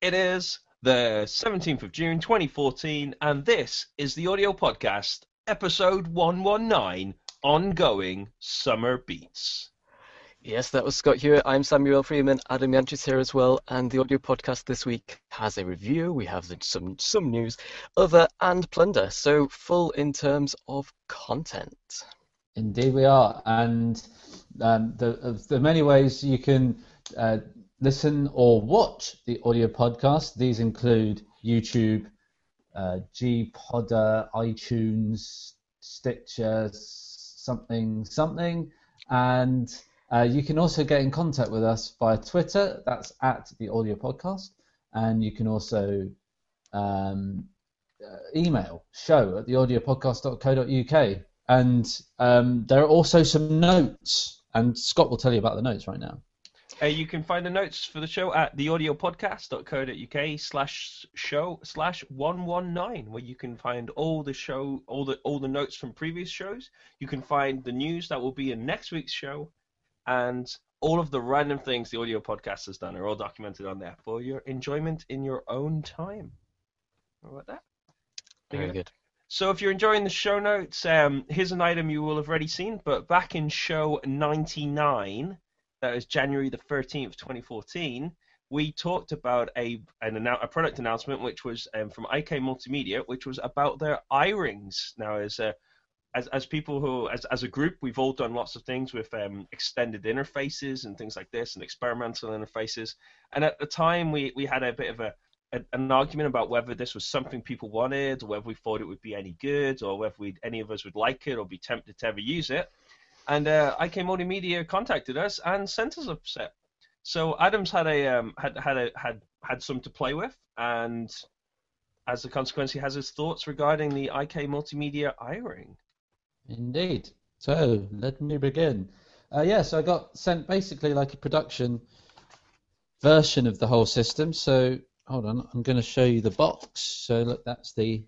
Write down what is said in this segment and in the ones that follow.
It is the 17th of June 2014, and this is the audio podcast, episode 119 Ongoing Summer Beats. Yes, that was Scott Hewitt. I'm Samuel Freeman. Adam Yanchis here as well. And the audio podcast this week has a review. We have some some news, other and plunder. So full in terms of content. Indeed, we are. And um, the, the many ways you can uh, listen or watch the audio podcast. These include YouTube, uh, gPodder, iTunes, Stitcher, something, something, and uh, you can also get in contact with us via Twitter. That's at the audio podcast, and you can also um, uh, email show at theaudiopodcast.co.uk. And um, there are also some notes, and Scott will tell you about the notes right now. Uh, you can find the notes for the show at theaudiopodcast.co.uk slash show slash 119 where you can find all the show all the all the notes from previous shows. You can find the news that will be in next week's show and all of the random things the audio podcast has done are all documented on there for your enjoyment in your own time. How about that? Very good. so if you're enjoying the show notes um, here's an item you will have already seen but back in show 99 that was January the 13th, 2014, we talked about a an, a product announcement which was um, from IK Multimedia, which was about their iRings. Now, as a as, as people who as, as a group we've all done lots of things with um, extended interfaces and things like this and experimental interfaces and at the time we, we had a bit of a, a an argument about whether this was something people wanted or whether we thought it would be any good or whether we any of us would like it or be tempted to ever use it and uh, IK Multimedia contacted us and sent us a set. So Adams had a um, had had a, had had some to play with, and as a consequence, he has his thoughts regarding the IK Multimedia iRing. Indeed. So let me begin. Uh, yeah, so I got sent basically like a production version of the whole system. So hold on, I'm going to show you the box. So look, that's the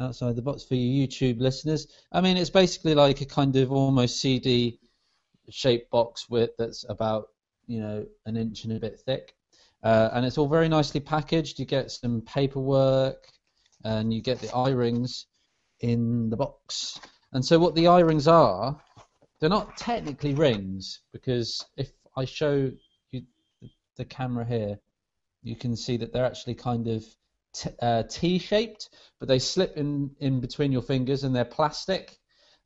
outside the box for you YouTube listeners. I mean, it's basically like a kind of almost CD shaped box with that's about you know an inch and a bit thick, uh, and it's all very nicely packaged. You get some paperwork, and you get the iRings in the box. And so what the iRings are, they're not technically rings because if I show you the camera here, you can see that they're actually kind of t- uh, T-shaped, but they slip in, in between your fingers and they're plastic.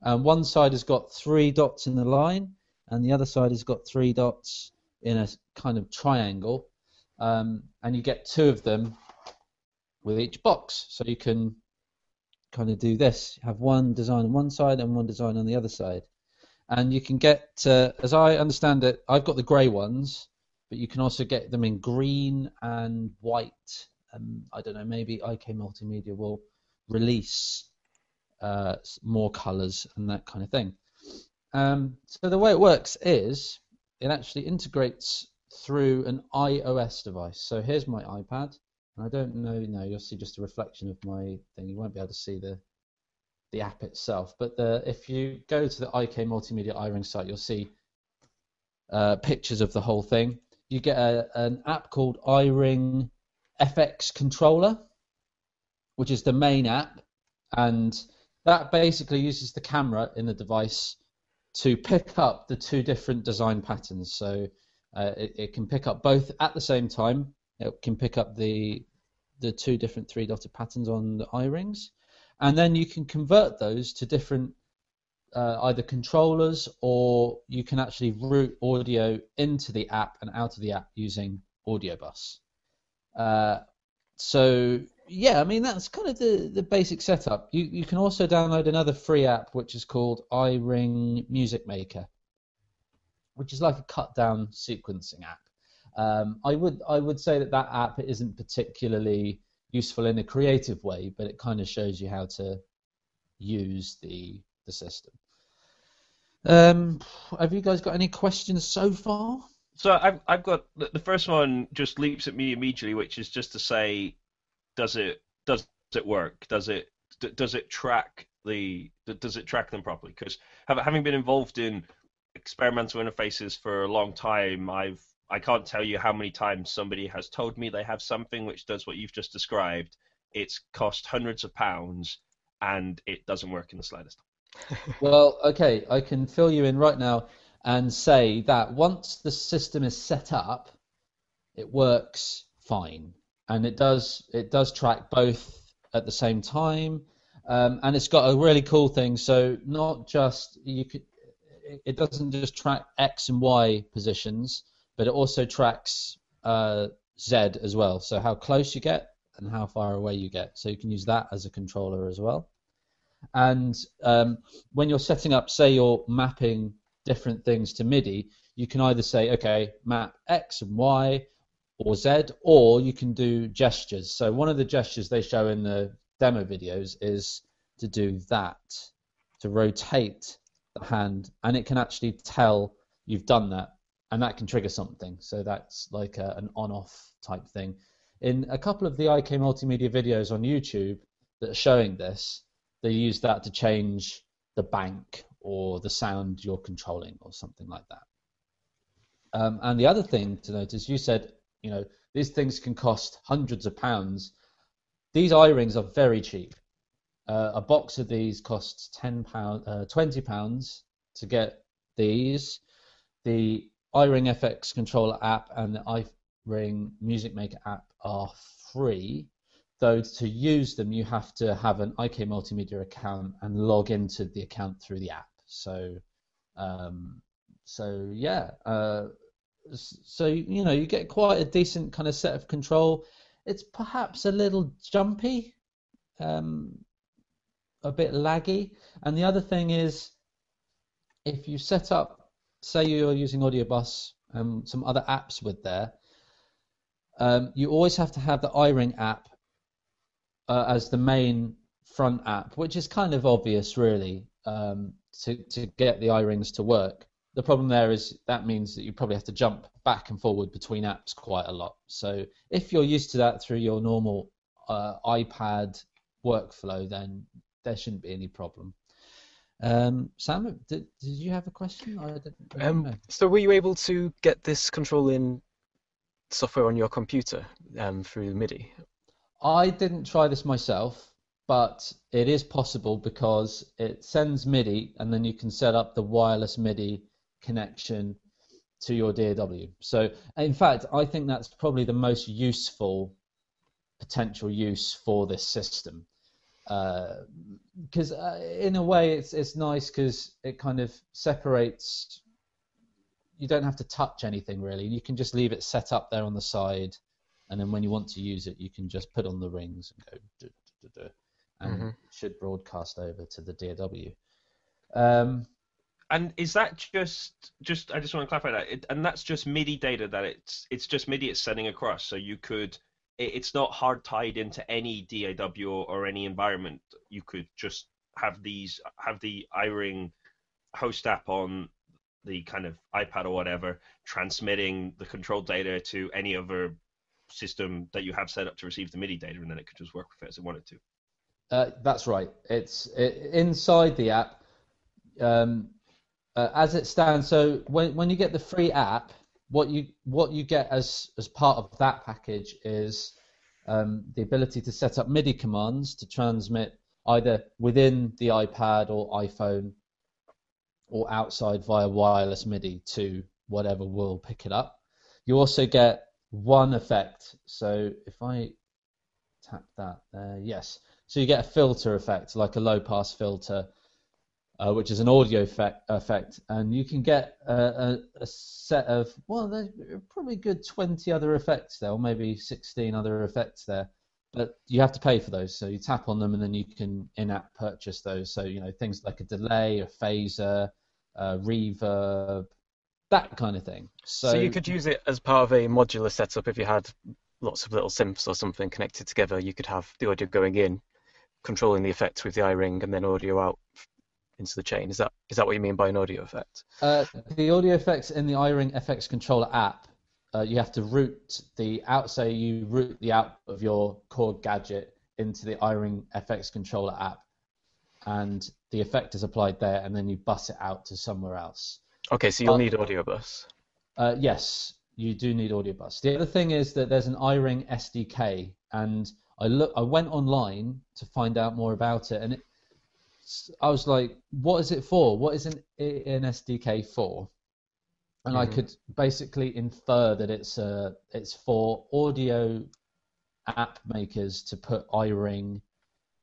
Um, one side has got three dots in the line, and the other side has got three dots in a kind of triangle. Um, and you get two of them with each box, so you can kind of do this: have one design on one side and one design on the other side. And you can get, uh, as I understand it, I've got the grey ones, but you can also get them in green and white um, I don't know, maybe IK Multimedia will release uh, more colours and that kind of thing. Um, so the way it works is it actually integrates through an iOS device. So here's my iPad, and I don't know, no, you'll see just a reflection of my thing. You won't be able to see the the app itself, but the, if you go to the IK Multimedia iRing site, you'll see uh, pictures of the whole thing. You get a, an app called iRing FX controller, which is the main app, and that basically uses the camera in the device to pick up the two different design patterns. So uh, it, it, can pick up both at the same time. It can pick up the the two different three dotted patterns on the iRings, and then you can convert those to different uh, either controllers or you can actually route audio into the app and out of the app using Audio Bus. Uh, so yeah, I mean that's kind of the, the basic setup. You you can also download another free app which is called iRing Music Maker, which is like a cut down sequencing app. Um, I would I would say that that app isn't particularly useful in a creative way, but it kind of shows you how to use the the system. Um, have you guys got any questions so far? So I've I've got the first one just leaps at me immediately, which is just to say, does it does it work? Does it does it track the does it track them properly? Because having been involved in experimental interfaces for a long time, I've I can't tell you how many times somebody has told me they have something which does what you've just described. It's cost hundreds of pounds and it doesn't work in the slightest. well, okay, I can fill you in right now and say that once the system is set up, it works fine, and it does it does track both at the same time, um, and it's got a really cool thing. So not just you could, it doesn't just track X and Y positions, but it also tracks uh, Z as well. So how close you get and how far away you get. So you can use that as a controller as well. And um, when you're setting up, say you're mapping different things to MIDI, you can either say, okay, map X and Y or Z, or you can do gestures. So one of the gestures they show in the demo videos is to do that, to rotate the hand, and it can actually tell you've done that, and that can trigger something. So that's like a, an on-off type thing. In a couple of the IK Multimedia videos on YouTube that are showing this, they use that to change the bank or the sound you're controlling or something like that. Um, and the other thing to notice, you said, you know, these things can cost hundreds of pounds. These iRings are very cheap. Uh, a box of these costs ten pound, uh, twenty pounds to get these. The iRing FX controller app and the iRing Music Maker app are free though to use them you have to have an IK Multimedia account and log into the account through the app. So, um, so yeah, uh, so you know you get quite a decent kind of set of control. It's perhaps a little jumpy, um, a bit laggy, and the other thing is if you set up, say you're using Audio Bus and some other apps with there. Um, you always have to have the iRing app uh, as the main front app, which is kind of obvious, really, um, to to get the iRings to work. The problem there is that means that you probably have to jump back and forward between apps quite a lot. So if you're used to that through your normal uh, iPad workflow, then there shouldn't be any problem. Um, Sam, did, did you have a question? Um, so were you able to get this control in software on your computer um, through MIDI? I didn't try this myself, but it is possible because it sends MIDI and then you can set up the wireless MIDI connection to your DAW. So, in fact, I think that's probably the most useful potential use for this system. Because uh, uh, in a way, it's it's nice because it kind of separates. You don't have to touch anything really. You can just leave it set up there on the side and then when you want to use it, you can just put on the rings and go, duh, duh, duh, and mm-hmm. should broadcast over to the DAW. Um, and is that just just I just want to clarify that, it, and that's just MIDI data that it's it's just MIDI it's sending across. So you could it, it's not hard tied into any DAW or any environment. You could just have these have the iRing host app on the kind of iPad or whatever, transmitting the control data to any other system that you have set up to receive the MIDI data, and then it could just work with it as it wanted to. Uh, that's right. It's it, inside the app. Um, uh, as it stands, so when when you get the free app, what you what you get as as part of that package is um, the ability to set up MIDI commands to transmit either within the iPad or iPhone or outside via wireless MIDI to whatever will pick it up. You also get one effect. So if I tap that there, yes. So you get a filter effect, like a low pass filter, uh, which is an audio effect, effect, and you can get a, a, a set of well, there's probably good 20 other effects there, or maybe 16 other effects there. But you have to pay for those, so you tap on them, and then you can in-app purchase those. So you know things like a delay, a phaser, a reverb, that kind of thing. So, so, you could use it as part of a modular setup if you had lots of little synths or something connected together. You could have the audio going in, controlling the effects with the iRing, and then audio out into the chain. Is that is that what you mean by an audio effect? Uh, the audio effects in the iRing FX controller app, uh, you have to route the out. Say you route the out of your Korg gadget into the iRing FX controller app, and the effect is applied there, and then you bus it out to somewhere else. Okay, so you'll need audio bus. Uh, yes, you do need audio bus. The other thing is that there's an iRing SDK, and I look, I went online to find out more about it, and it, I was like, what is it for? What is an, an SDK for? And I Mhm. could basically infer that it's uh, it's for audio app makers to put iRing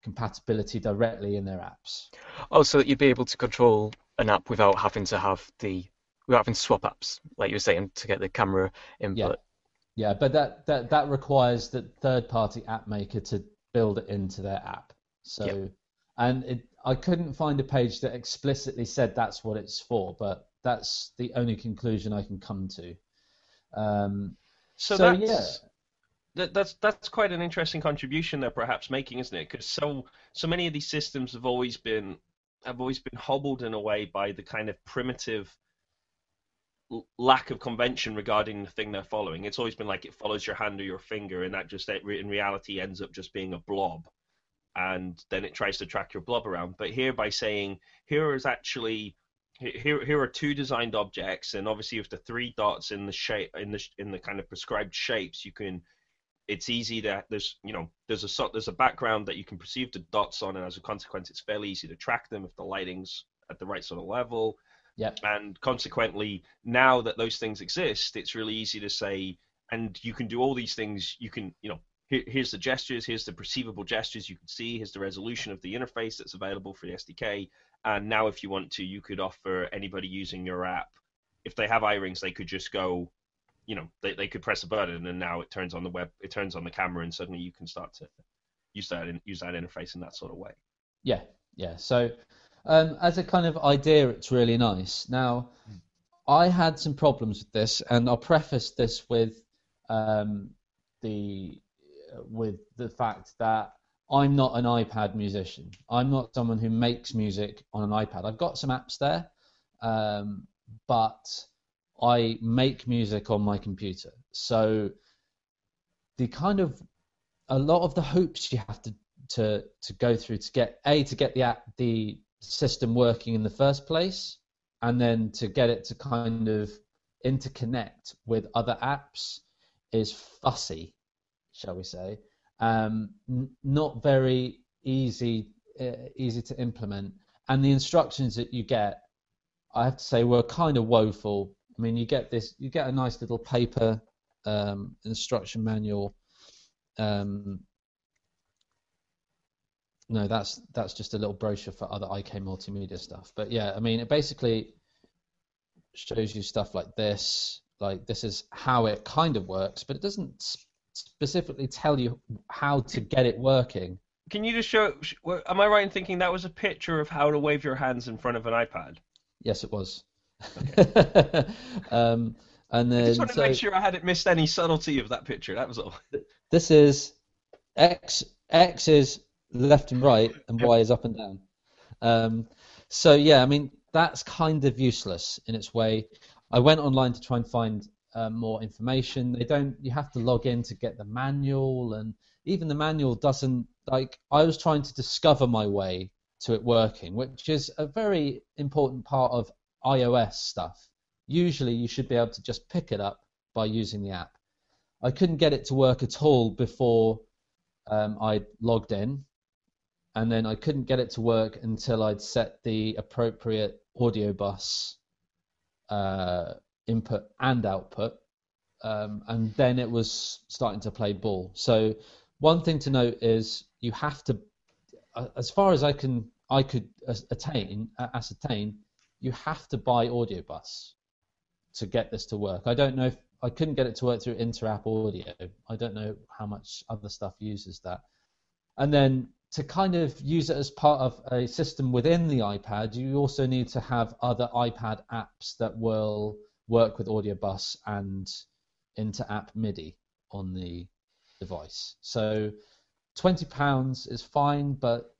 compatibility directly in their apps. Oh, so that you'd be able to control an app without having to have the without having to swap apps, like you were saying, to get the camera input. Yeah, yeah but that, that, that requires the third party app maker to build it into their app. So, Yeah. and it, I couldn't find a page that explicitly said that's what it's for, but that's the only conclusion I can come to. Um, So, So, that's yeah. that, that's that's quite an interesting contribution they're perhaps making, isn't it? Because so so many of these systems have always been have always been hobbled in a way by the kind of primitive l- lack of convention regarding the thing they're following. It's always been like it follows your hand or your finger, and that just in reality ends up just being a blob, and then it tries to track your blob around. But here, by saying here is actually here here are two designed objects, and obviously with the three dots in the shape in the in the kind of prescribed shapes, you can. It's easy that there's you know there's a sort there's a background that you can perceive the dots on, and as a consequence, it's fairly easy to track them if the lighting's at the right sort of level. Yep. and consequently now that those things exist it's really easy to say and you can do all these things. You can you know here, here's the gestures here's the perceivable gestures you can see here's the resolution of the interface that's available for the sdk and now if you want to you could offer anybody using your app if they have iRings they could just go you know they, they could press a button and now it turns on the web it turns on the camera and suddenly you can start to use that in, use that interface in that sort of way Yeah, yeah. So, um, as a kind of idea, it's really nice. Now, I had some problems with this, and I'll preface this with um, the with the fact that I'm not an iPad musician. I'm not someone who makes music on an iPad. I've got some apps there, um, but I make music on my computer. So the kind of a lot of the hoops you have to to to go through to get a to get the app the system working in the first place and then to get it to kind of interconnect with other apps is fussy shall we say. Um, n- not very easy uh, easy to implement. And the instructions that you get i have to say were kind of woeful i mean you get this you get a nice little paper um, instruction manual um, no, that's that's just a little brochure for other IK multimedia stuff. But yeah, I mean, it basically shows you stuff like this. Like this is how it kind of works, but it doesn't specifically tell you how to get it working. can you just show am i right in thinking that was a picture of how to wave your hands in front of an ipad Yes, it was. um, and I then just wanted to make sure I hadn't missed any subtlety of that picture. That was all. this is X. X is left and right, and Y is up and down. Um, so yeah, I mean that's kind of useless in its way. I went online to try and find uh, more information. They don't. You have to log in to get the manual, and even the manual doesn't. Like I was trying to discover my way to it working, which is a very important part of iOS stuff. Usually, you should be able to just pick it up by using the app. I couldn't get it to work at all before um, I logged in, and then I couldn't get it to work until I'd set the appropriate audio bus uh, input and output, um, and then it was starting to play ball. So one thing to note is you have to, uh, as far as I can, I could attain ascertain, you have to buy AudioBus to get this to work. I don't know if I couldn't get it to work through Interapp Audio. I don't know how much other stuff uses that. And then to kind of use it as part of a system within the iPad, you also need to have other iPad apps that will work with AudioBus and inter-app MIDI on the device. So twenty pounds is fine, but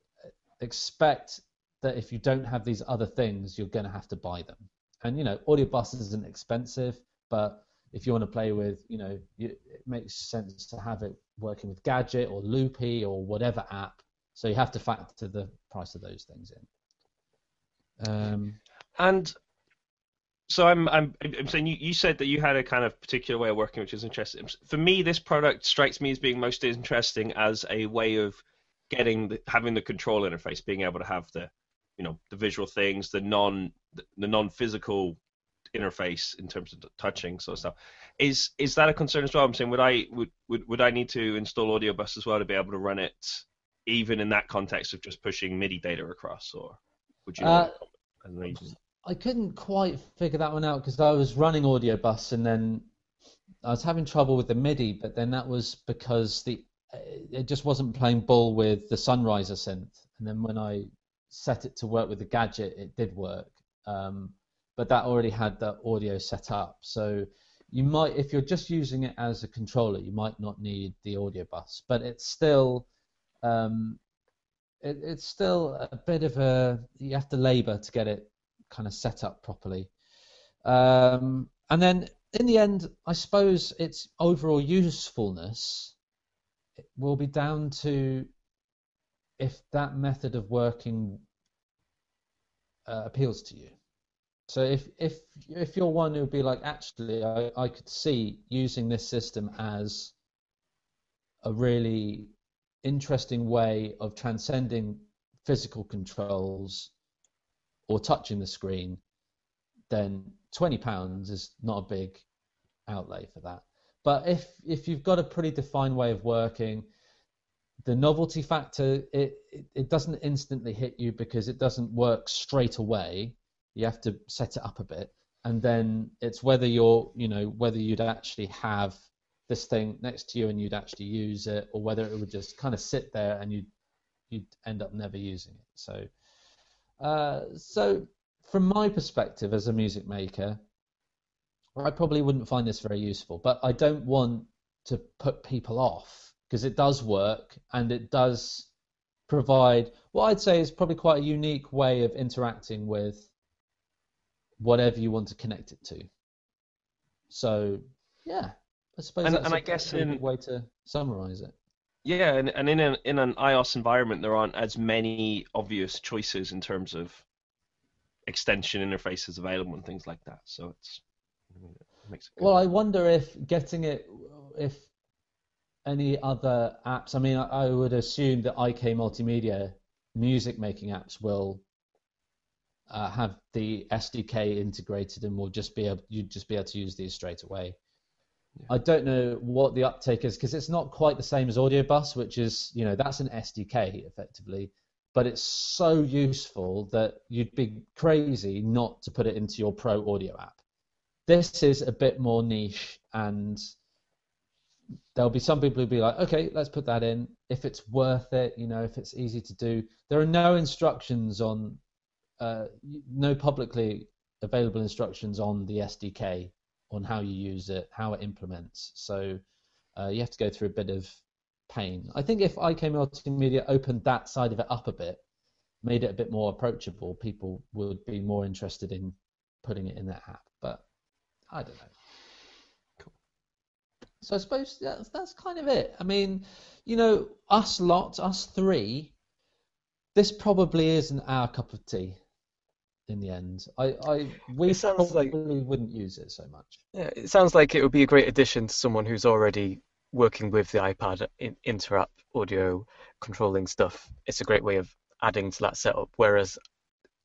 expect that if you don't have these other things, you're going to have to buy them. And you know, Audio Bus isn't expensive, but if you want to play with, you know, it makes sense to have it working with Gadget or Loopy or whatever app. So you have to factor the price of those things in. Um, And so I'm, I'm I'm saying you, you said that you had a kind of particular way of working which is interesting. For me, this product strikes me as being most interesting as a way of getting the, having the control interface, being able to have the you know the visual things, the non the non physical interface in terms of touching sort of stuff. Is is that a concern as well? I'm saying would I would would, would I need to install audio bus as well to be able to run it even in that context of just pushing MIDI data across, or would you? Uh, I couldn't quite figure that one out because I was running audio bus and then I was having trouble with the MIDI, but then that was because the it just wasn't playing ball with the Sunrizer synth, and then when I set it to work with the gadget, it did work. Um, but that already had the audio set up. So you might, if you're just using it as a controller, you might not need the audio bus. But it's still, um, it, it's still a bit of a you have to labour to get it kind of set up properly. Um, and then in the end, I suppose its overall usefulness will be down to if that method of working uh, appeals to you. So if if if you're one who'd be like, actually, I, I could see using this system as a really interesting way of transcending physical controls or touching the screen, then twenty pounds is not a big outlay for that. But if if you've got a pretty defined way of working, the novelty factor it, it, it doesn't instantly hit you because it doesn't work straight away. You have to set it up a bit. And then it's whether you're you know whether you'd actually have this thing next to you and you'd actually use it or whether it would just kind of sit there and you'd you'd end up never using it. So uh, so from my perspective as a music maker I probably wouldn't find this very useful but I don't want to put people off because it does work and it does provide what I'd say is probably quite a unique way of interacting with whatever you want to connect it to. So yeah, I suppose and, that's and a, I guess in, way to summarize it. Yeah, and, and in an in an iOS environment, there aren't as many obvious choices in terms of extension interfaces available and things like that. So it's makes it well, I wonder if getting it, if any other apps. I mean, I, I would assume that IK Multimedia music making apps will uh, have the SDK integrated and will just be able you'd just be able to use these straight away. Yeah. I don't know what the uptake is because it's not quite the same as AudioBus, which is you know that's an SDK effectively, but it's so useful that you'd be crazy not to put it into your Pro Audio app. This is a bit more niche, and there'll be some people who'll be like, okay, let's put that in. If it's worth it, you know, if it's easy to do. There are no instructions on uh, no publicly available instructions on the SDK on how you use it, how it implements. So uh, you have to go through a bit of pain. I think if IK Multimedia opened that side of it up a bit, made it a bit more approachable, people would be more interested in putting it in their app. But I don't know. So I suppose that's, that's kind of it. I mean, you know, us lot, us three, this probably isn't our cup of tea in the end. I, I we probably like, wouldn't use it so much. Yeah, it sounds like it would be a great addition to someone who's already working with the iPad in, inter-app audio controlling stuff. It's a great way of adding to that setup. Whereas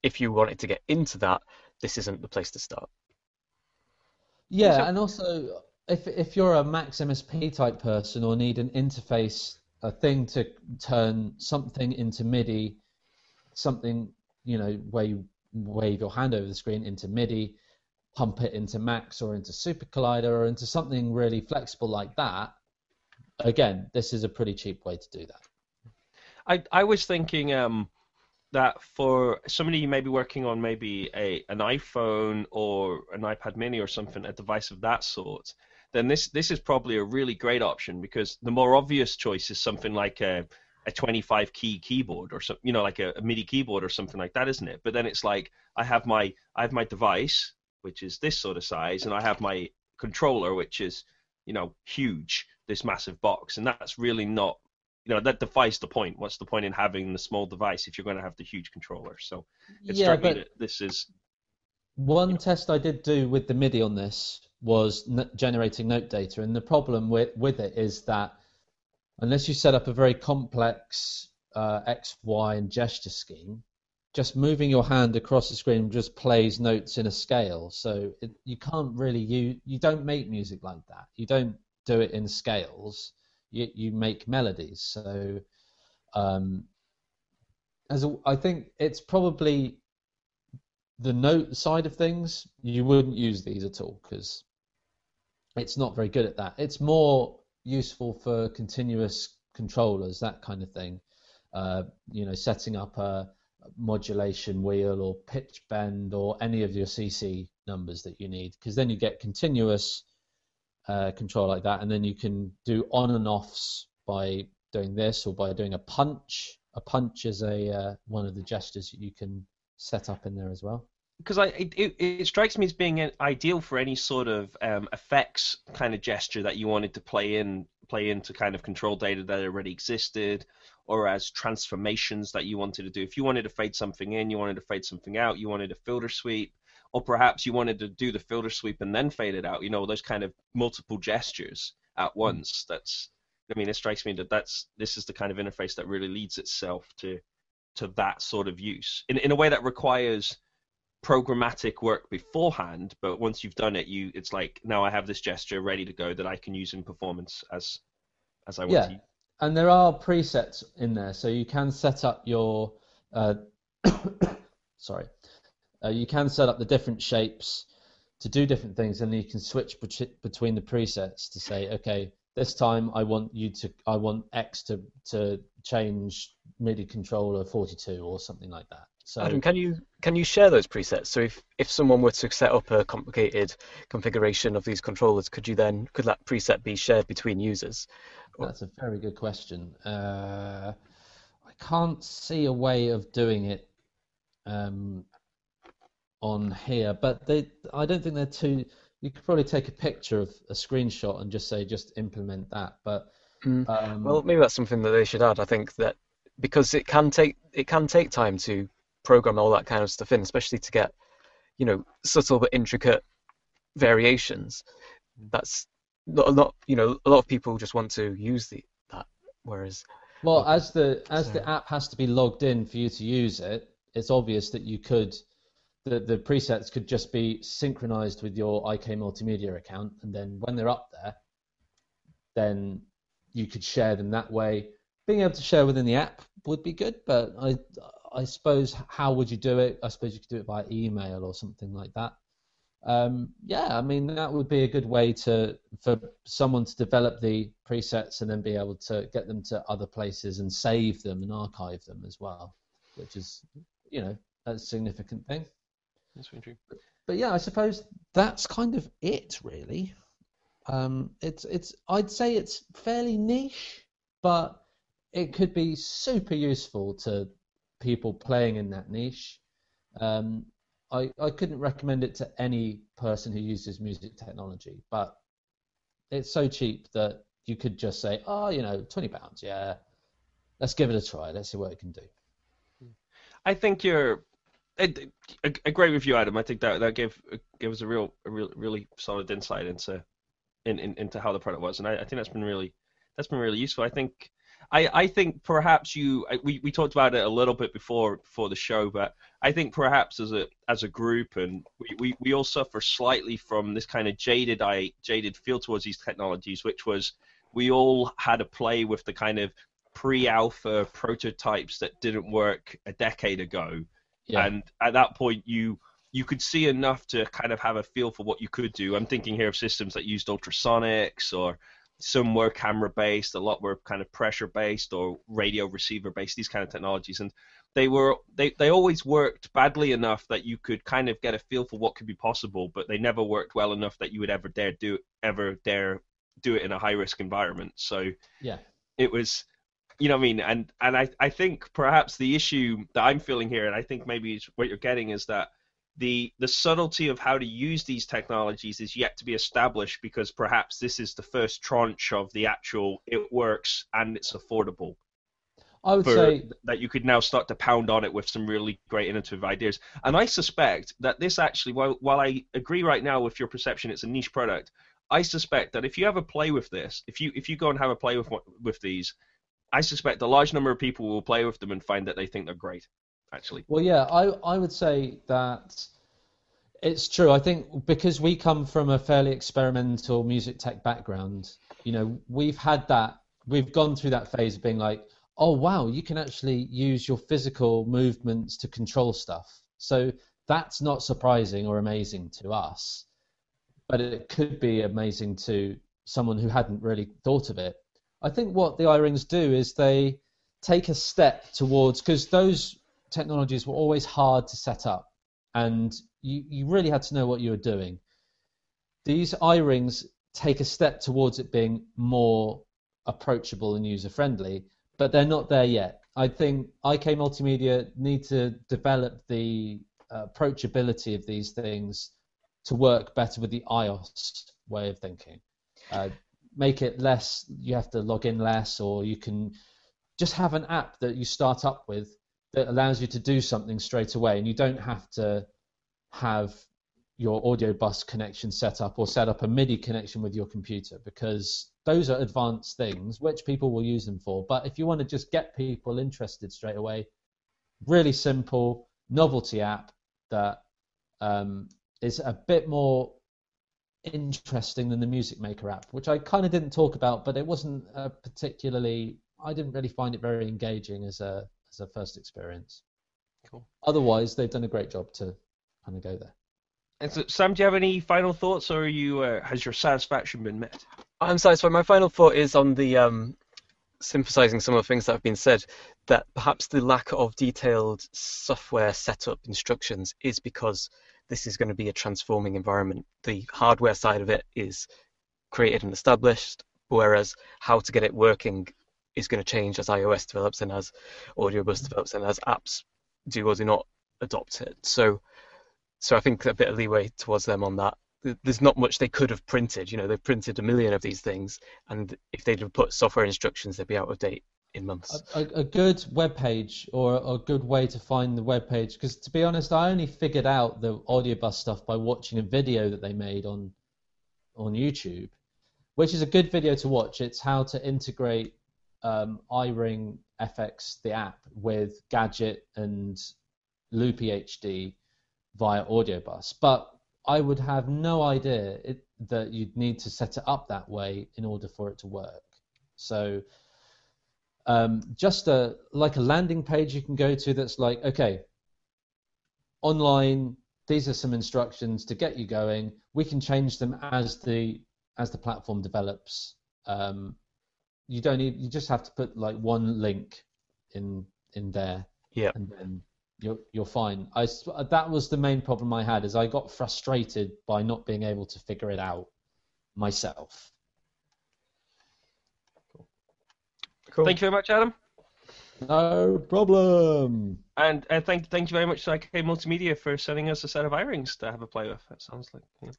if you wanted to get into that, this isn't the place to start. Yeah, and also if if you're a Max MSP type person or need an interface, a thing to turn something into MIDI, something you know where you wave your hand over the screen into MIDI, pump it into Max or into Super Collider or into something really flexible like that, again, this is a pretty cheap way to do that. I I was thinking um, that for somebody maybe working on maybe a an iPhone or an iPad Mini or something, a device of that sort, then this this is probably a really great option because the more obvious choice is something like a a 25 key keyboard or something, you know, like a, a, MIDI keyboard or something like that, isn't it? But then it's like I have my I have my device, which is this sort of size, and I have my controller, which is you know huge, this massive box, and that's really not, you know, that defies the point. What's the point in having the small device if you're going to have the huge controller? So it yeah, struck but... me that this is one test I did do with the MIDI on this was n- generating note data, and the problem with with it is that unless you set up a very complex uh, X, Y, and gesture scheme, just moving your hand across the screen just plays notes in a scale. So it, you can't really you you don't make music like that. You don't do it in scales. You you make melodies. So um, as a, I think it's probably the note side of things. You wouldn't use these at all because it's not very good at that. It's more useful for continuous controllers, that kind of thing. Uh, you know, setting up a modulation wheel or pitch bend or any of your CC numbers that you need, because then you get continuous uh, control like that, and then you can do on and offs by doing this or by doing a punch. A punch is a uh, one of the gestures that you can set up in there as well because it, it, it, strikes me as being ideal for any sort of um, effects kind of gesture that you wanted to play in play into kind of control data that already existed, or as transformations that you wanted to do. If you wanted to fade something in, you wanted to fade something out, you wanted a filter sweep, or perhaps you wanted to do the filter sweep and then fade it out. You know those kind of multiple gestures at hmm. once. That's I mean, it strikes me that that's this is the kind of interface that really leads itself to to that sort of use in in a way that requires programmatic work beforehand, but once you've done it, you it's like now I have this gesture ready to go that I can use in performance as as I want yeah. to. And there are presets in there, so you can set up your uh, sorry, uh, you can set up the different shapes to do different things, and you can switch between the presets to say, okay, this time I want you to I want X to to change MIDI controller 42 or something like that. So Adam, can you can you share those presets? So if, if someone were to set up a complicated configuration of these controllers, could you then could that preset be shared between users? That's a very good question. Uh, I can't see a way of doing it um, on here, but they I don't think they're too. You could probably take a picture of a screenshot and just say just implement that. But mm. um, well, maybe that's something that they should add. I think that because it can take it can take time to program all that kind of stuff in, especially to get, you know, subtle but intricate variations. Mm. That's not, not you know, a lot of people just want to use the that, whereas. Well, as the as so. the app has to be logged in for you to use it, it's obvious that you could the, the presets could just be synchronized with your IK Multimedia account, and then when they're up there, then you could share them that way. Being able to share within the app would be good, but I I suppose how would you do it? I suppose you could do it by email or something like that. Um, yeah, I mean that would be a good way to for someone to develop the presets and then be able to get them to other places and save them and archive them as well, which is you know a significant thing. That's very true. But, but yeah, I suppose that's kind of it really. Um, it's it's I'd say it's fairly niche, but it could be super useful to people playing in that niche. Um, I, I couldn't recommend it to any person who uses music technology, but it's so cheap that you could just say, oh, you know, twenty pounds, yeah, let's give it a try, let's see what it can do. I think you're a, a, great review, Adam. I think that that gave gave us a real a real really solid insight into in, in, into how the product was, and I, I think that's been really that's been really useful. I think I, I think perhaps you we, we talked about it a little bit before before the show, but I think perhaps as a as a group and we, we, we all suffer slightly from this kind of jaded I jaded feel towards these technologies, which was we all had a play with the kind of pre-alpha prototypes that didn't work a decade ago, yeah. and at that point you you could see enough to kind of have a feel for what you could do. I'm thinking here of systems that used ultrasonics or some were camera based, a lot were kind of pressure based or radio receiver based, these kind of technologies, and they were they, they always worked badly enough that you could kind of get a feel for what could be possible, but they never worked well enough that you would ever dare do ever dare do it in a high risk environment. So yeah, it was you know what I mean, and and I I think perhaps the issue that I'm feeling here, and I think maybe what you're getting is that the the subtlety of how to use these technologies is yet to be established because perhaps this is the first tranche of the actual it works and it's affordable. I would for- say that you could now start to pound on it with some really great innovative ideas. And I suspect that this actually, while, while I agree right now with your perception, it's a niche product. I suspect that if you have a play with this, if you if you go and have a play with with these, I suspect a large number of people will play with them and find that they think they're great. Actually, Well, yeah, I I would say that it's true. I think because we come from a fairly experimental music tech background, you know, we've had that, we've gone through that phase of being like, oh wow, you can actually use your physical movements to control stuff. So that's not surprising or amazing to us, but it could be amazing to someone who hadn't really thought of it. I think what the iRings do is they take a step towards because those technologies were always hard to set up and you, you really had to know what you were doing. These iRings take a step towards it being more approachable and user friendly, but they're not there yet. I think IK Multimedia need to develop the approachability of these things to work better with the iOS way of thinking. Uh, make it less, you have to log in less, or you can just have an app that you start up with that allows you to do something straight away, and you don't have to have your audio bus connection set up or set up a MIDI connection with your computer because those are advanced things which people will use them for. But if you want to just get people interested straight away, really simple novelty app that um, is a bit more interesting than the Music Maker app, which I kind of didn't talk about, but it wasn't particularly. I didn't really find it very engaging as a as a first experience. Cool. Otherwise, they've done a great job to kind of go there. and so, Sam, do you have any final thoughts, or are you uh, has your satisfaction been met? I'm satisfied. My final thought is on the um, synthesizing some of the things that have been said. That perhaps the lack of detailed software setup instructions is because this is going to be a transforming environment. The hardware side of it is created and established, whereas how to get it working is going to change as iOS develops and as AudioBus develops and as apps do or do not adopt it. So, so I think a bit of leeway towards them on that there's not much they could have printed. You know, they've printed a million of these things, and if they'd have put software instructions, they'd be out of date in months. A, a, good web page or a good way to find the web page because to be honest I only figured out the audiobus stuff by watching a video that they made on on YouTube which is a good video to watch it's how to integrate um, iRing FX the app with Gadget and Loopy HD via audiobus. But I would have no idea it, that you'd need to set it up that way in order for it to work. So um, just a like a landing page you can go to that's like okay online these are some instructions to get you going. We can change them as the as the platform develops. Um, you don't need you just have to put like one link in in there Yeah. and then you're you're fine I s- that was the main problem I had is I got frustrated by not being able to figure it out myself Cool. Thank you very much, Adam. no problem And uh, thank thank you very much to IK Multimedia for sending us a set of iRings to have a play with. That sounds like you know.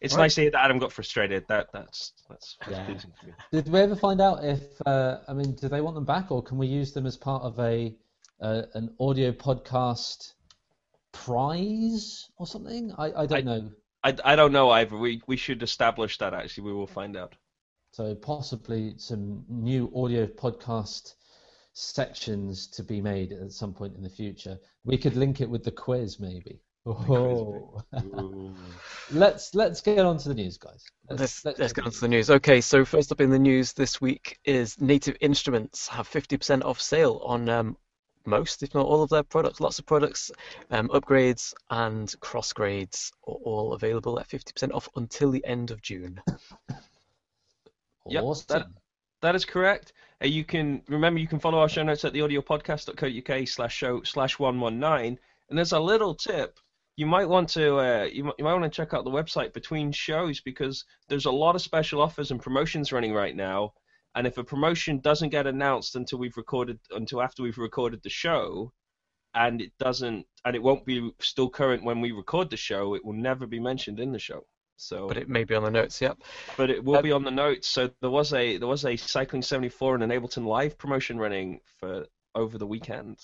It's Right. nice to hear that Adam got frustrated. That that's that's, Yeah. pleasing to me. Did we ever find out if uh, I mean, do they want them back, or can we use them as part of a uh, an audio podcast prize or something? I, I don't I- know. I, I don't know either. We we should establish that actually. We will find out. So possibly some new audio podcast sections to be made at some point in the future. We could link it with the quiz, maybe. Oh. let's let's get on to the news, guys. Let's, let's get on to the news. Okay, so first up in the news this week is Native Instruments have 50% off sale on um, most, if not all, of their products. Lots of products, um, upgrades and cross grades are all available at 50% off until the end of June. Yep, that- That is correct. Uh, you can remember you can follow our show notes at theaudiopodcast.co.uk slash show slash one one nine. And there's a little tip. You might want to uh, you, might, you might want to check out the website between shows because there's a lot of special offers and promotions running right now. And if a promotion doesn't get announced until we've recorded until after we've recorded the show, and it doesn't and it won't be still current when we record the show, it will never be mentioned in the show. So, But it may be on the notes, yep. but it will Um, be on the notes. So there was a there was a Cycling 74 and an Ableton Live promotion running for over the weekend,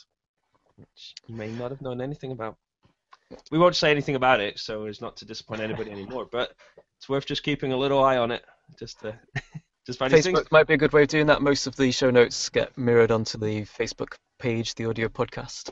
which you may not have known anything about. We won't say anything about it, so as not to disappoint anybody anymore. But it's worth just keeping a little eye on it, just to just find these things. Facebook might be a good way of doing that. Most of the show notes get mirrored onto the Facebook page, the audio podcast.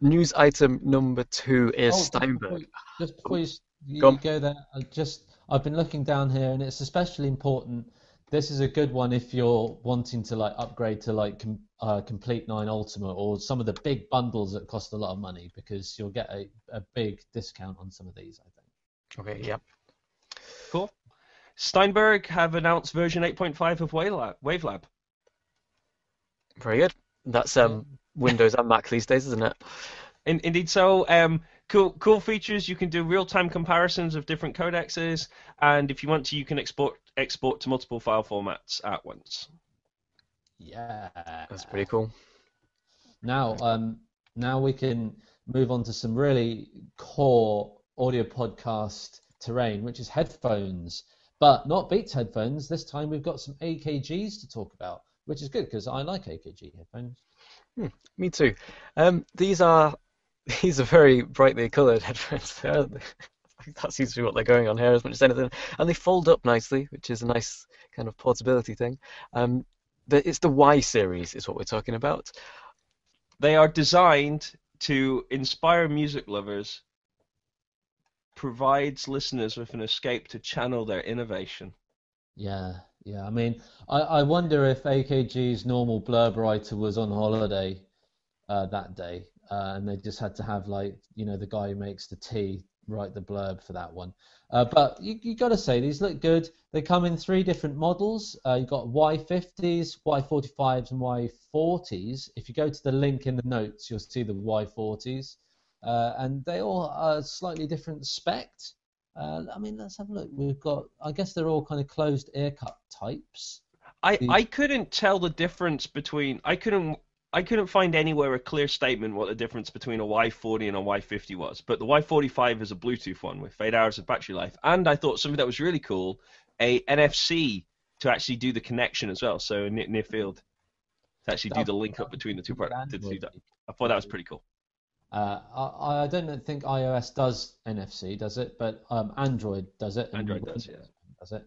News item number two is Oh, Steinberg. Just before you, you Go go there, I just I've been looking down here, and it's especially important. This is a good one if you're wanting to like upgrade to like com, uh, Komplete Nine Ultimate or some of the big bundles that cost a lot of money because you'll get a, a big discount on some of these. I think. Okay, yep. Cool. Steinberg have announced version 8.5 of Wavelab. Wavelab. Very good. That's um Windows and Mac these days, isn't it? In, indeed, so um, cool, cool features. You can do real-time comparisons of different codecs, and if you want to, you can export export to multiple file formats at once. Yeah. That's pretty cool. Now, um, now we can move on to some really core audio podcast terrain, which is headphones, but not Beats headphones. This time we've got some AKGs to talk about, which is good because I like AKG headphones. Me too. Um, these are these are very brightly coloured headphones. They're- that seems to be what they're going on here as much as anything. And they fold up nicely, which is a nice kind of portability thing. Um, the, it's the Y series, is what we're talking about. They are designed to inspire music lovers, provides listeners with an escape to channel their innovation. Yeah, yeah. I mean, I, I wonder if AKG's normal blurb writer was on holiday uh, that day, uh, and they just had to have like you know the guy who makes the tea write the blurb for that one. Uh, but you you got to say these look good. They come in three different models. Uh, you've got Y50s, Y45s, and Y40s. If you go to the link in the notes, you'll see the Y40s, uh, and they all are slightly different spec. Uh, I mean, let's have a look. We've got, I guess they're all kind of closed air cut types. I, I couldn't tell the difference between I couldn't I couldn't find anywhere a clear statement what the difference between a Y40 and a Y50 was. But the Y45 is a Bluetooth one with eight hours of battery life, and I thought something that was really cool, a NFC to actually do the connection as well. So near, near field to actually do the link up between the two products. I thought that was pretty cool. Uh, I, I don't think iOS does NFC, does it? But um, Android does it. Android does, Windows Does it?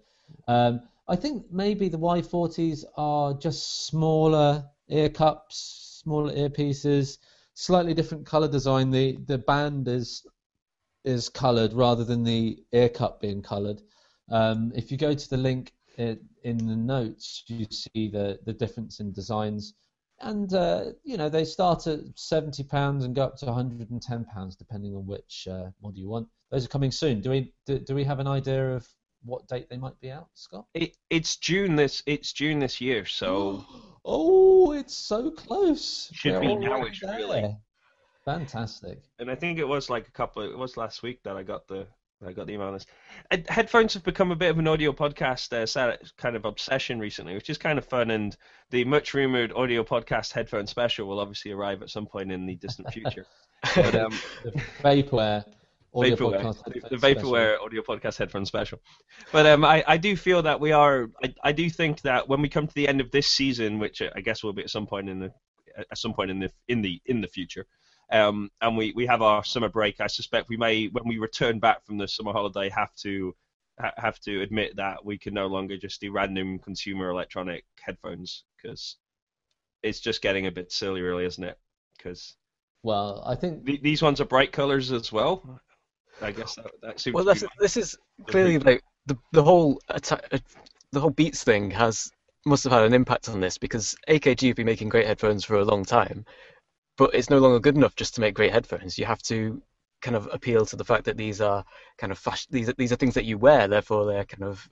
Um, I think maybe the Y40s are just smaller ear cups, smaller earpieces, slightly different color design. The the band is is colored rather than the ear cup being colored. Um, if you go to the link in, in the notes, you see the the difference in designs and uh, you know they start at seventy pounds and go up to one hundred and ten pounds depending on which uh, model you want. Those are coming soon. Do we do, do we have an idea of what date they might be out, Scott? It, it's June this it's June this year, so oh, it's so close. Should We're be nowish, there. really. Fantastic. and I think it was like a couple. It was last week that I got the I got the email on this. Uh, Headphones have become a bit of an audio podcast uh, kind of obsession recently, which is kind of fun. And the much rumored audio podcast headphone special will obviously arrive at some point in the distant future. but, um, The vaporware audio Vaporware, podcast. the, the special. Vaporware audio podcast headphone special. But um, I, I do feel that we are. I, I do think that when we come to the end of this season, which I guess will be at some point in the at some point in the in the in the future, um, and we, we have our summer break, I suspect we may when we return back from the summer holiday have to ha- have to admit that we can no longer just do random consumer electronic headphones because it's just getting a bit silly, really, isn't it? Because Well, I think th- these ones are bright colors as well. I guess that, that seems Well, to be that's, this is clearly like the the whole atta- uh, the whole Beats thing has must have had an impact on this because AKG have been making great headphones for a long time, but it's no longer good enough just to make great headphones. You have to kind of appeal to the fact that these are kind of fashion. These are, these are things that you wear, therefore they're kind of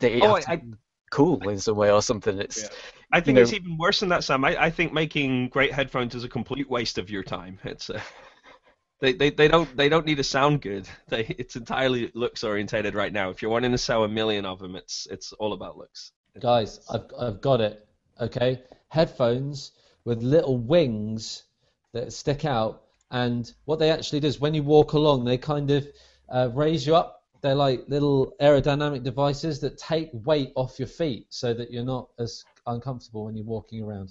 they Oh, I- cool in some way or something. It's Yeah. I think know- it's even worse than that, Sam. I, I think making great headphones is a complete waste of your time. It's uh, they, they, they don't they don't need to sound good. They it's entirely looks orientated right now. If you're wanting to sell a million of them, it's it's all about looks. Guys, I've I've got it. Okay, headphones with little wings that stick out, and what they actually do is when you walk along, they kind of uh, raise you up they're like little aerodynamic devices that take weight off your feet so that you're not as uncomfortable when you're walking around.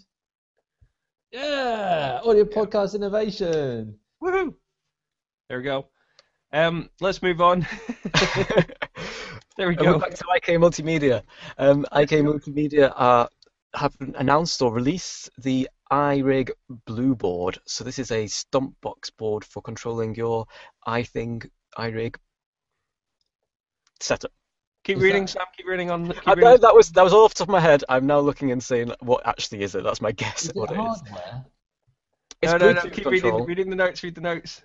Yeah, audio podcast innovation. Woohoo! There we go. Um, let's move on. there we And we're go. back to IK Multimedia. Um, IK Multimedia are, have announced or released the iRig Blue Board. So this is a stomp box board for controlling your iThing iRig setup. Keep Is reading, that- Sam. Keep reading on. Keep I, reading. that, that was that was all off the top of my head. I'm now looking and saying what actually is it. That's my guess Is at it what it is. hardware? It's no, no, no. Keep control reading. Reading the notes. Read the notes.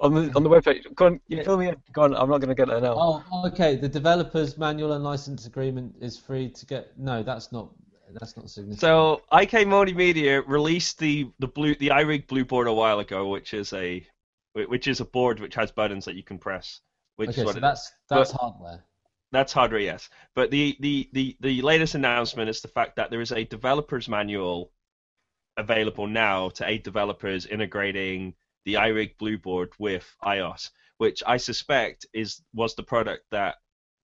On the on the webpage. Go on, Yeah. fill me in. Go on. I'm not going to get there now. Oh, okay. The developer's manual and license agreement is free to get. No, that's not. That's not significant. So IK Multimedia released the the blue the iRig Blue board a while ago, which is a which is a board which has buttons that you can press. Which okay, is what so it that's that's hardware. That's hardware, yes. But the, the, the, the latest announcement is the fact that there is a developer's manual available now to aid developers integrating the iRig Blue board with iOS, which I suspect is was the product that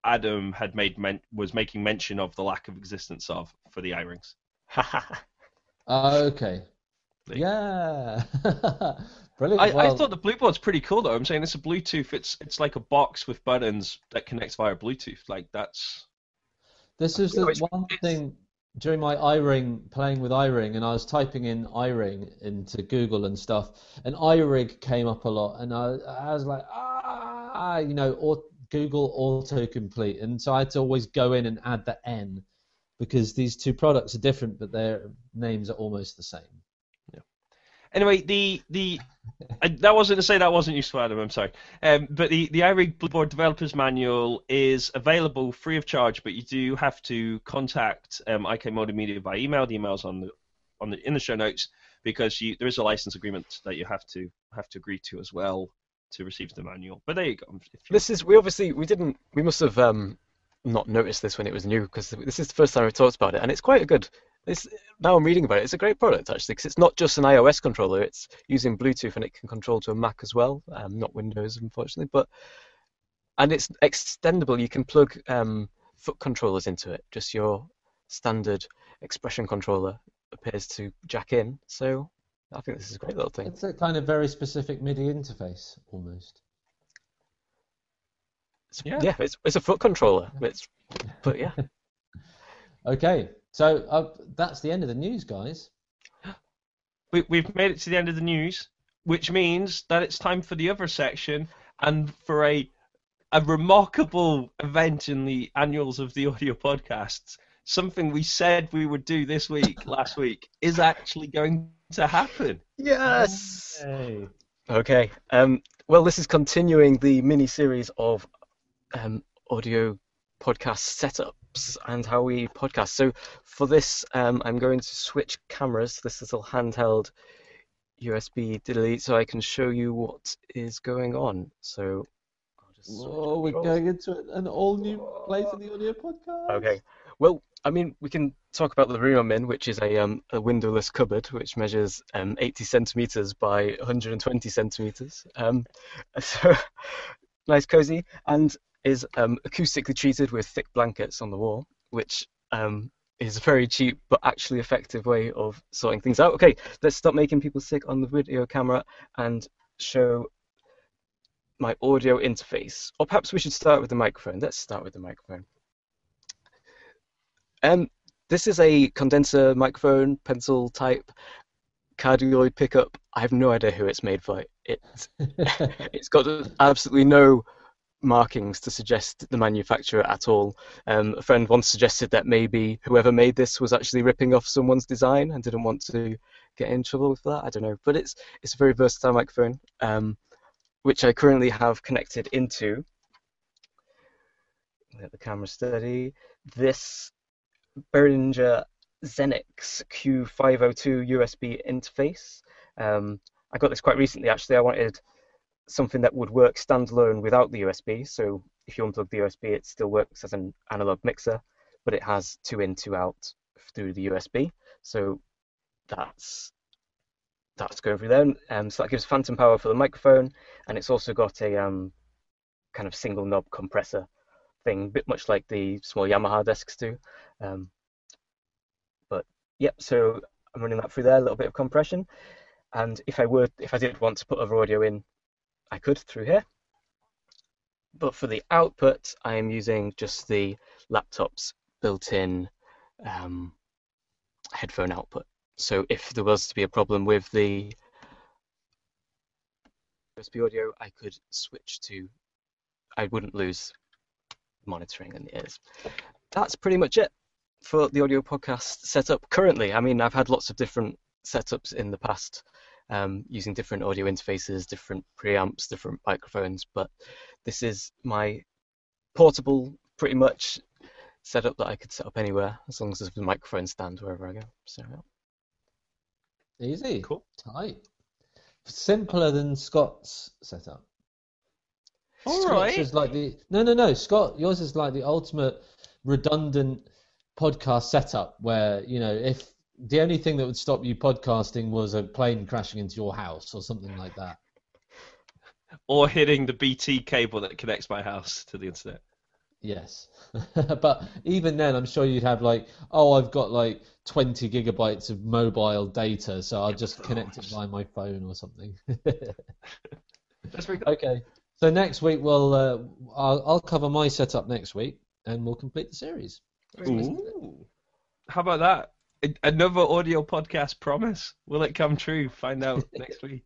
Adam had made men- was making mention of the lack of existence of for the iRings. Oh, ah, okay. There. Yeah. Brilliant. I, I thought the Blue board's pretty cool though. I'm saying it's a Bluetooth. It's it's like a box with buttons that connects via Bluetooth. Like that's This is the which- one thing during my iRing playing with iRing, and I was typing in iRing into Google and stuff, and iRig came up a lot, and I, I was like, ah, you know, or, Google autocomplete, and so I had to always go in and add the N because these two products are different, but their names are almost the same. Anyway, the the I, that wasn't to say that wasn't useful, Adam. I'm sorry. Um, but the the iRig Board Developers Manual is available free of charge, but you do have to contact um, IK Multimedia by email. The email's on the on the in the show notes because you there is a license agreement that you have to have to agree to as well to receive the manual. But there you go. This is we obviously we didn't we must have um not noticed this when it was new because this is the first time we talked about it and it's quite a good. It's now I'm reading about it. It's a great product actually because it's not just an iOS controller. It's using Bluetooth and it can control to a Mac as well. Um, not Windows unfortunately, but and it's extendable. You can plug um, foot controllers into it. Just your standard expression controller appears to jack in. So I think this is a great little thing. It's a kind of very specific MIDI interface almost. It's- Yeah. yeah, it's it's a foot controller. It's but yeah. Okay, so uh, that's the end of the news, guys. we, we've made it to the end of the news, which means that it's time for the other section and for a a remarkable event in the annuals of the audio podcasts. Something we said we would do this week, last week, is actually going to happen. Yes. Hey. Okay. Um, well, this is continuing the mini series of um, audio podcast setups and how we podcast. So for this, um, I'm going to switch cameras. This little handheld USB delete, so I can show you what is going on. So I'll just switch Whoa, we're going into an all new place in the audio podcast. Okay. Well, I mean, we can talk about the room I'm in, which is a, um, a windowless cupboard, which measures um, 80 centimeters by 120 centimeters. Um, so nice, cozy, and is um, acoustically treated with thick blankets on the wall, which um, is a very cheap but actually effective way of sorting things out. Okay, let's stop making people sick on the video camera and show my audio interface. Or perhaps we should start with the microphone. Let's start with the microphone. Um, this is a condenser microphone, pencil type, cardioid pickup. I have no idea who it's made by. It's it's got absolutely no markings to suggest the manufacturer at all. Um, a friend once suggested that maybe whoever made this was actually ripping off someone's design and didn't want to get in trouble with that. I don't know, but it's it's a very versatile microphone, um, which I currently have connected into. Let the camera steady. This Behringer Xenyx Q502 USB interface. Um, I got this quite recently actually. I wanted something that would work standalone without the USB. So if you unplug the USB, it still works as an analog mixer, but it has two in, two out through the USB. So that's that's going through there. Um, so that gives phantom power for the microphone, and it's also got a um, kind of single knob compressor thing, bit much like the small Yamaha desks do. Um, but yep, so I'm running that through there, a little bit of compression. And if I were, if I did want to put other audio in, I could through here. But for the output, I am using just the laptop's built-in um, headphone output. So if there was to be a problem with the USB audio, I could switch to, I wouldn't lose monitoring in the ears. That's pretty much it for the audio podcast setup currently. I mean, I've had lots of different setups in the past um, using different audio interfaces, different preamps, different microphones, but this is my portable, pretty much setup that I could set up anywhere as long as there's a microphone stand wherever I go. So yeah. Easy. Cool. Tight. Simpler than Scott's setup. All Scott's right. is like the no, no, no. Scott, yours is like the ultimate redundant podcast setup where you know if the only thing that would stop you podcasting was a plane crashing into your house or something like that. Or hitting the BT cable that connects my house to the internet. Yes, but even then, I'm sure you'd have like, oh, I've got like 20 gigabytes of mobile data, so I'll just connect it via my phone or something. That's very good. okay, so next week we'll uh, I'll, I'll cover my setup next week, and we'll complete the series. Ooh. How about that? Another audio podcast promise. Will it come true? Find out next week.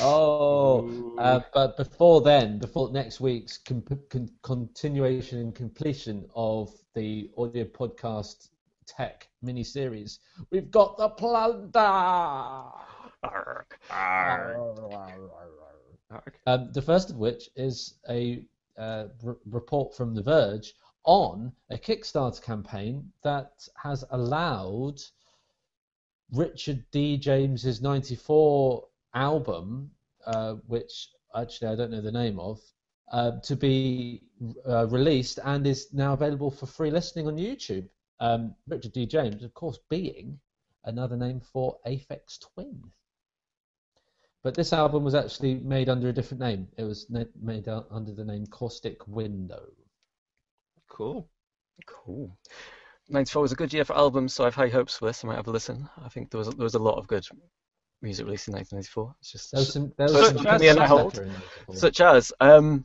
Oh, uh, but before then, before next week's con- con- continuation and completion of the audio podcast tech mini series, we've got the plunder. Um, the first of which is a uh, r- report from The Verge on a Kickstarter campaign that has allowed Richard D. James's 94 album, uh, which actually I don't know the name of, uh, to be uh, released and is now available for free listening on YouTube. Um, Richard D. James, of course, being another name for Aphex Twin. But this album was actually made under a different name. It was made under the name Caustic Window. Cool. Cool. 94 was a good year for albums, so I have high hopes for this. I might have a listen. I think there was there was a lot of good music released in 1994. It's just There was some, there So- was so some that's- good that's stuff hold. such as um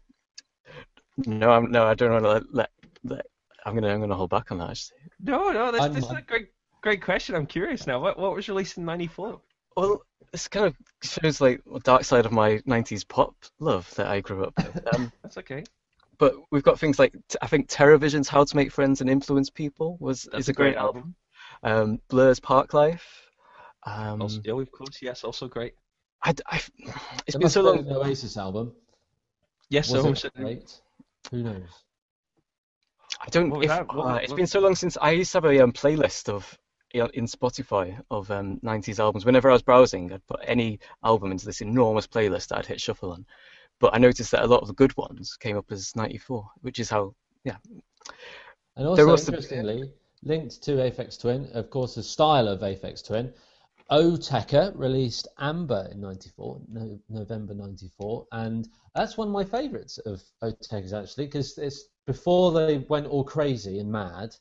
no I'm no I don't want to let, let, let I'm gonna I'm gonna hold back on that actually. No, no, that's, I'm- this is a great, great question. I'm curious now. What, what was released in '94? Well, this kind of shows like the dark side of my 90s pop love that I grew up with. Um, That's okay. But we've got things like I think Terrorvision's "How to Make Friends and Influence People" was That's is a great, album. Um, Blur's "Parklife." Um, Also, yeah, of course, yes, also great. I, I, it's There been so have been long. an Oasis album. Yes, Was so it I'm great? Who knows? I don't. What was If, that? What- uh, it's what- been so long since I used to have a um, playlist of in Spotify of um, 90s albums. Whenever I was browsing, I'd put any album into this enormous playlist that I'd hit shuffle on. But I noticed that a lot of the good ones came up as 94, which is how yeah. And also, was the- interestingly, linked to Aphex Twin, of course, the style of Aphex Twin, Autechre released Amber in 94, no, November 94, and that's one of my favourites of Autechre's actually, because it's before they went all crazy and mad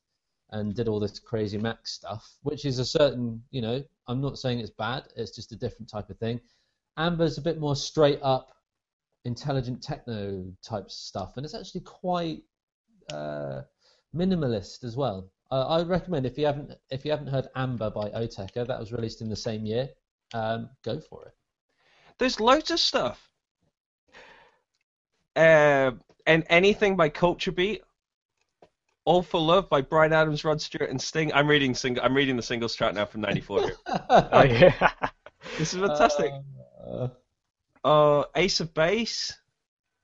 and did all this crazy Mac stuff, which is a certain, you know, I'm not saying it's bad, it's just a different type of thing. Amber's a bit more straight up, intelligent techno type stuff, and it's actually quite uh, minimalist as well. Uh, I would recommend if you haven't if you haven't heard Amber by Autechre, that was released in the same year. Um, go for it. There's loads of stuff. Uh, and anything by Culture Beat. All for Love by Bryan Adams, Rod Stewart, and Sting. I'm reading single. I'm reading the singles track now from '94. Oh, yeah. This is fantastic. Uh, Uh, Ace of Base.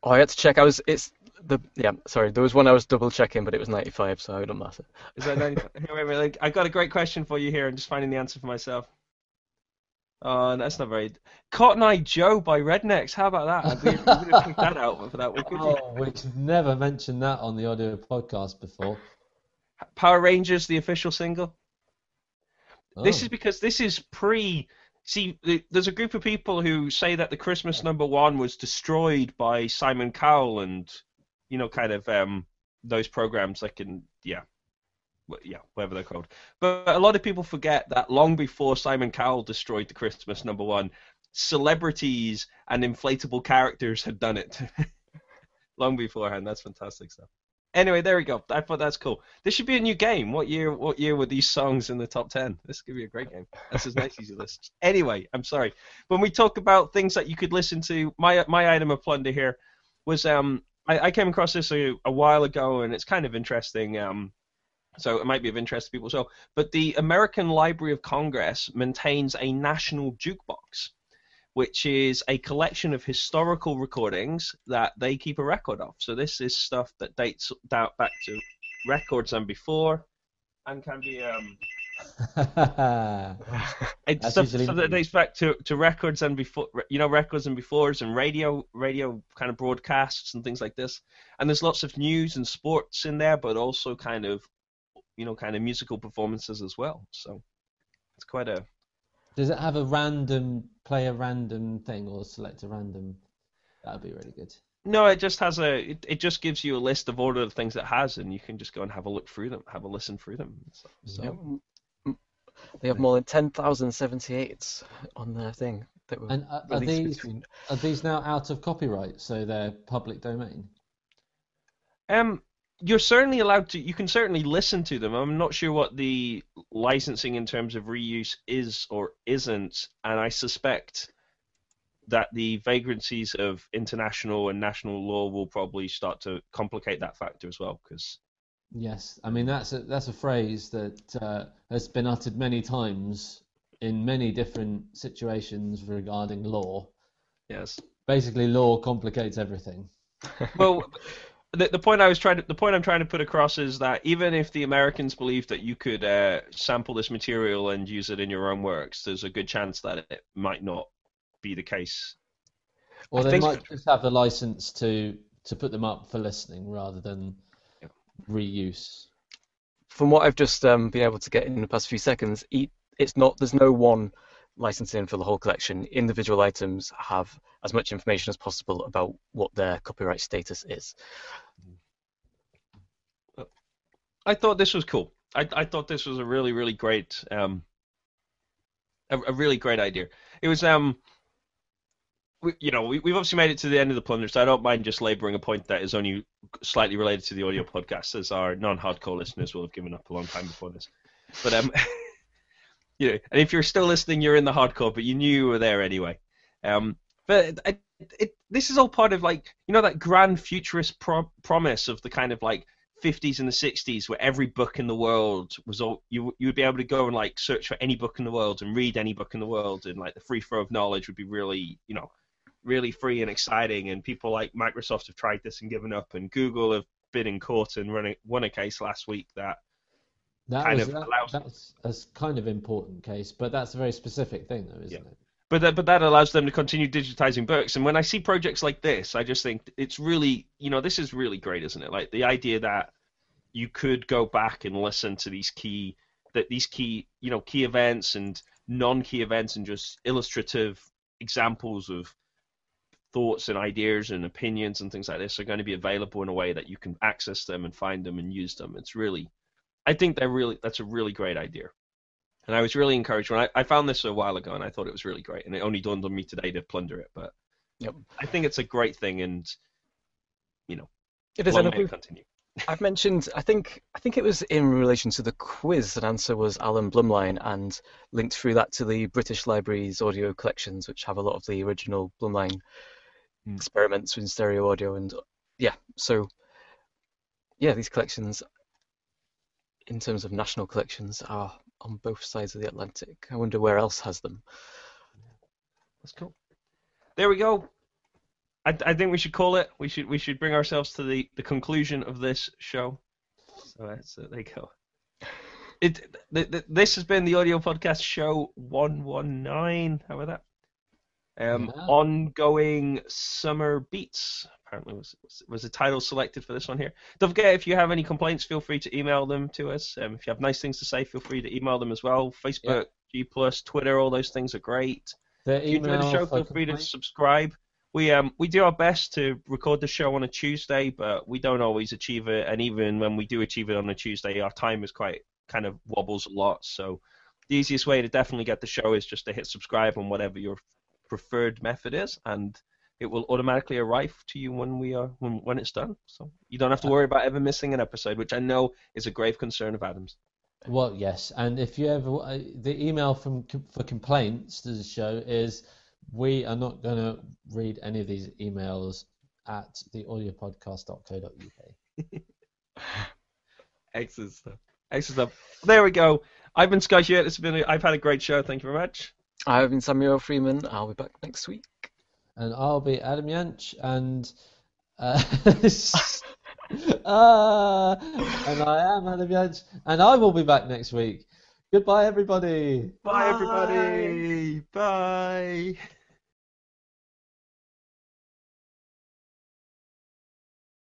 oh, I had to check. I was it's the yeah. Sorry, there was one I was double checking, but it was 95, so it don't matter. Is that 95? Here, wait, wait, wait. I got a great question for you here. I'm just finding the answer for myself. Oh, that's not very. Cotton Eye Joe by Rednex. How about that? We, we would have picked that out for that. We could. oh, we've never mentioned that on the audio podcast before. Power Rangers, the official single. This Oh. is because this is pre see, there's a group of people who say that the Christmas number one was destroyed by Simon Cowell and, you know, kind of um, those programs that can, yeah, yeah, whatever they're called. But a lot of people forget that long before Simon Cowell destroyed the Christmas number one, celebrities and inflatable characters had done it long beforehand. That's fantastic stuff. Anyway, there we go. I thought that's cool. This should be a new game. What year? What year were these songs in the top ten? This could be a great game. That's as nice as you list. Anyway, I'm sorry. When we talk about things that you could listen to, my my item of plunder here was um I, I came across this a, a while ago and it's kind of interesting. Um, so it might be of interest to people. So, but the American Library of Congress maintains a national jukebox which is a collection of historical recordings that they keep a record of. So this is stuff that dates back to records and before, and can be um, it's stuff, stuff that dates back to, to records and before, you know, records and befores and radio, radio kind of broadcasts and things like this. And there's lots of news and sports in there, but also kind of, you know, kind of musical performances as well. So it's quite a Does it have a random play a random thing or select a random? That would be really good. No, it just has a. It, it just gives you a list of all of the things it has, and you can just go and have a look through them, have a listen through them. So, so Yep. Mm, mm. They have more than 10,078 on their thing that were And are, are these between. are these now out of copyright, so they're public domain? um, you're certainly allowed to. You can certainly listen to them. I'm not sure what the licensing in terms of reuse is or isn't, and I suspect that the vagrancies of international and national law will probably start to complicate that factor as well. Because Yes, I mean that's a, that's a phrase that uh, has been uttered many times in many different situations regarding law. yes, Basically, law complicates everything. well, the, the point I was trying to the point I'm trying to put across is that even if the Americans believe that you could uh, sample this material and use it in your own works, there's a good chance that it might not be the case. Or I they think- might just have the license to to put them up for listening rather than reuse. From what I've just um, been able to get in the past few seconds, e- it's not. There's no one licensing for the whole collection. Individual items have as much information as possible about what their copyright status is. I thought this was cool. I, I thought this was a really really great um a, a really great idea. It was um we, you know we, we've obviously made it to the end of the plunder, so I don't mind just labouring a point that is only slightly related to the audio podcast, as our non-hardcore listeners will have given up a long time before this. But um, you know, and if you're still listening, you're in the hardcore, but you knew you were there anyway. Um, but it, this is all part of like you know that grand futurist pro- promise of the kind of like 50s and the 60s where every book in the world was all you you would be able to go and like search for any book in the world and read any book in the world and like the free flow of knowledge would be really you know really free and exciting and people like Microsoft have tried this and given up and Google have been in court and run a, won a case last week that That Kind was of that, allows- that's a kind of important case, but that's a very specific thing, though, isn't Yeah. it? but that, but that allows them to continue digitizing books. And when I see projects like this, I just think it's really, you know, this is really great, isn't it? Like the idea that you could go back and listen to these key, that these key, you know, key events and non-key events and just illustrative examples of thoughts and ideas and opinions and things like this are going to be available in a way that you can access them and find them and use them. It's really, I think they're really, that's a really great idea. And I was really encouraged when I, I found this a while ago, and I thought it was really great. And it only dawned on me today to plunder it, but Yep. I think it's a great thing, and you know, It is, and we've- continue. I've mentioned, I think, I think it was in relation to the quiz. An answer was Alan Blumlein, and linked through that to the British Library's audio collections, which have a lot of the original Blumlein Hmm. experiments in stereo audio, and yeah, so yeah, these collections, in terms of national collections, are on both sides of the Atlantic. I wonder where else has them. That's cool. There we go. I, I think we should call it. We should we should bring ourselves to the, the conclusion of this show. So that's uh, there you go. It th- th- this has been the audio podcast show one one nine. How about that? Um, Yeah. ongoing summer beats. Apparently was was- was the title selected for this one here. Don't forget if you have any complaints, feel free to email them to us. Um, if you have nice things to say, feel free to email them as well. Facebook, G Plus, Twitter, all those things are great. The If you enjoy the show, feel free to subscribe. We um we do our best to record the show on a Tuesday, but we don't always achieve it. And even when we do achieve it on a Tuesday, our time is quite kind of wobbles a lot. So the easiest way to definitely get the show is just to hit subscribe on whatever your preferred method is, and it will automatically arrive to you when we are when, when it's done. So you don't have to worry about ever missing an episode, which I know is a grave concern of Adam's. Well, yes, and if you ever uh, the email from for complaints to the show is we are not going to read any of these emails at theaudiopodcast.co.uk. Excellent stuff. Excellent stuff. There we go. I've been Scott Hewitt. It's been a, I've had a great show. Thank you very much. I've been Samuel Freeman. I'll be back next week. And I'll be Adam Yanch, and uh, uh, and I am Adam Yanch, and I will be back next week. Goodbye, everybody. Bye, everybody. Bye.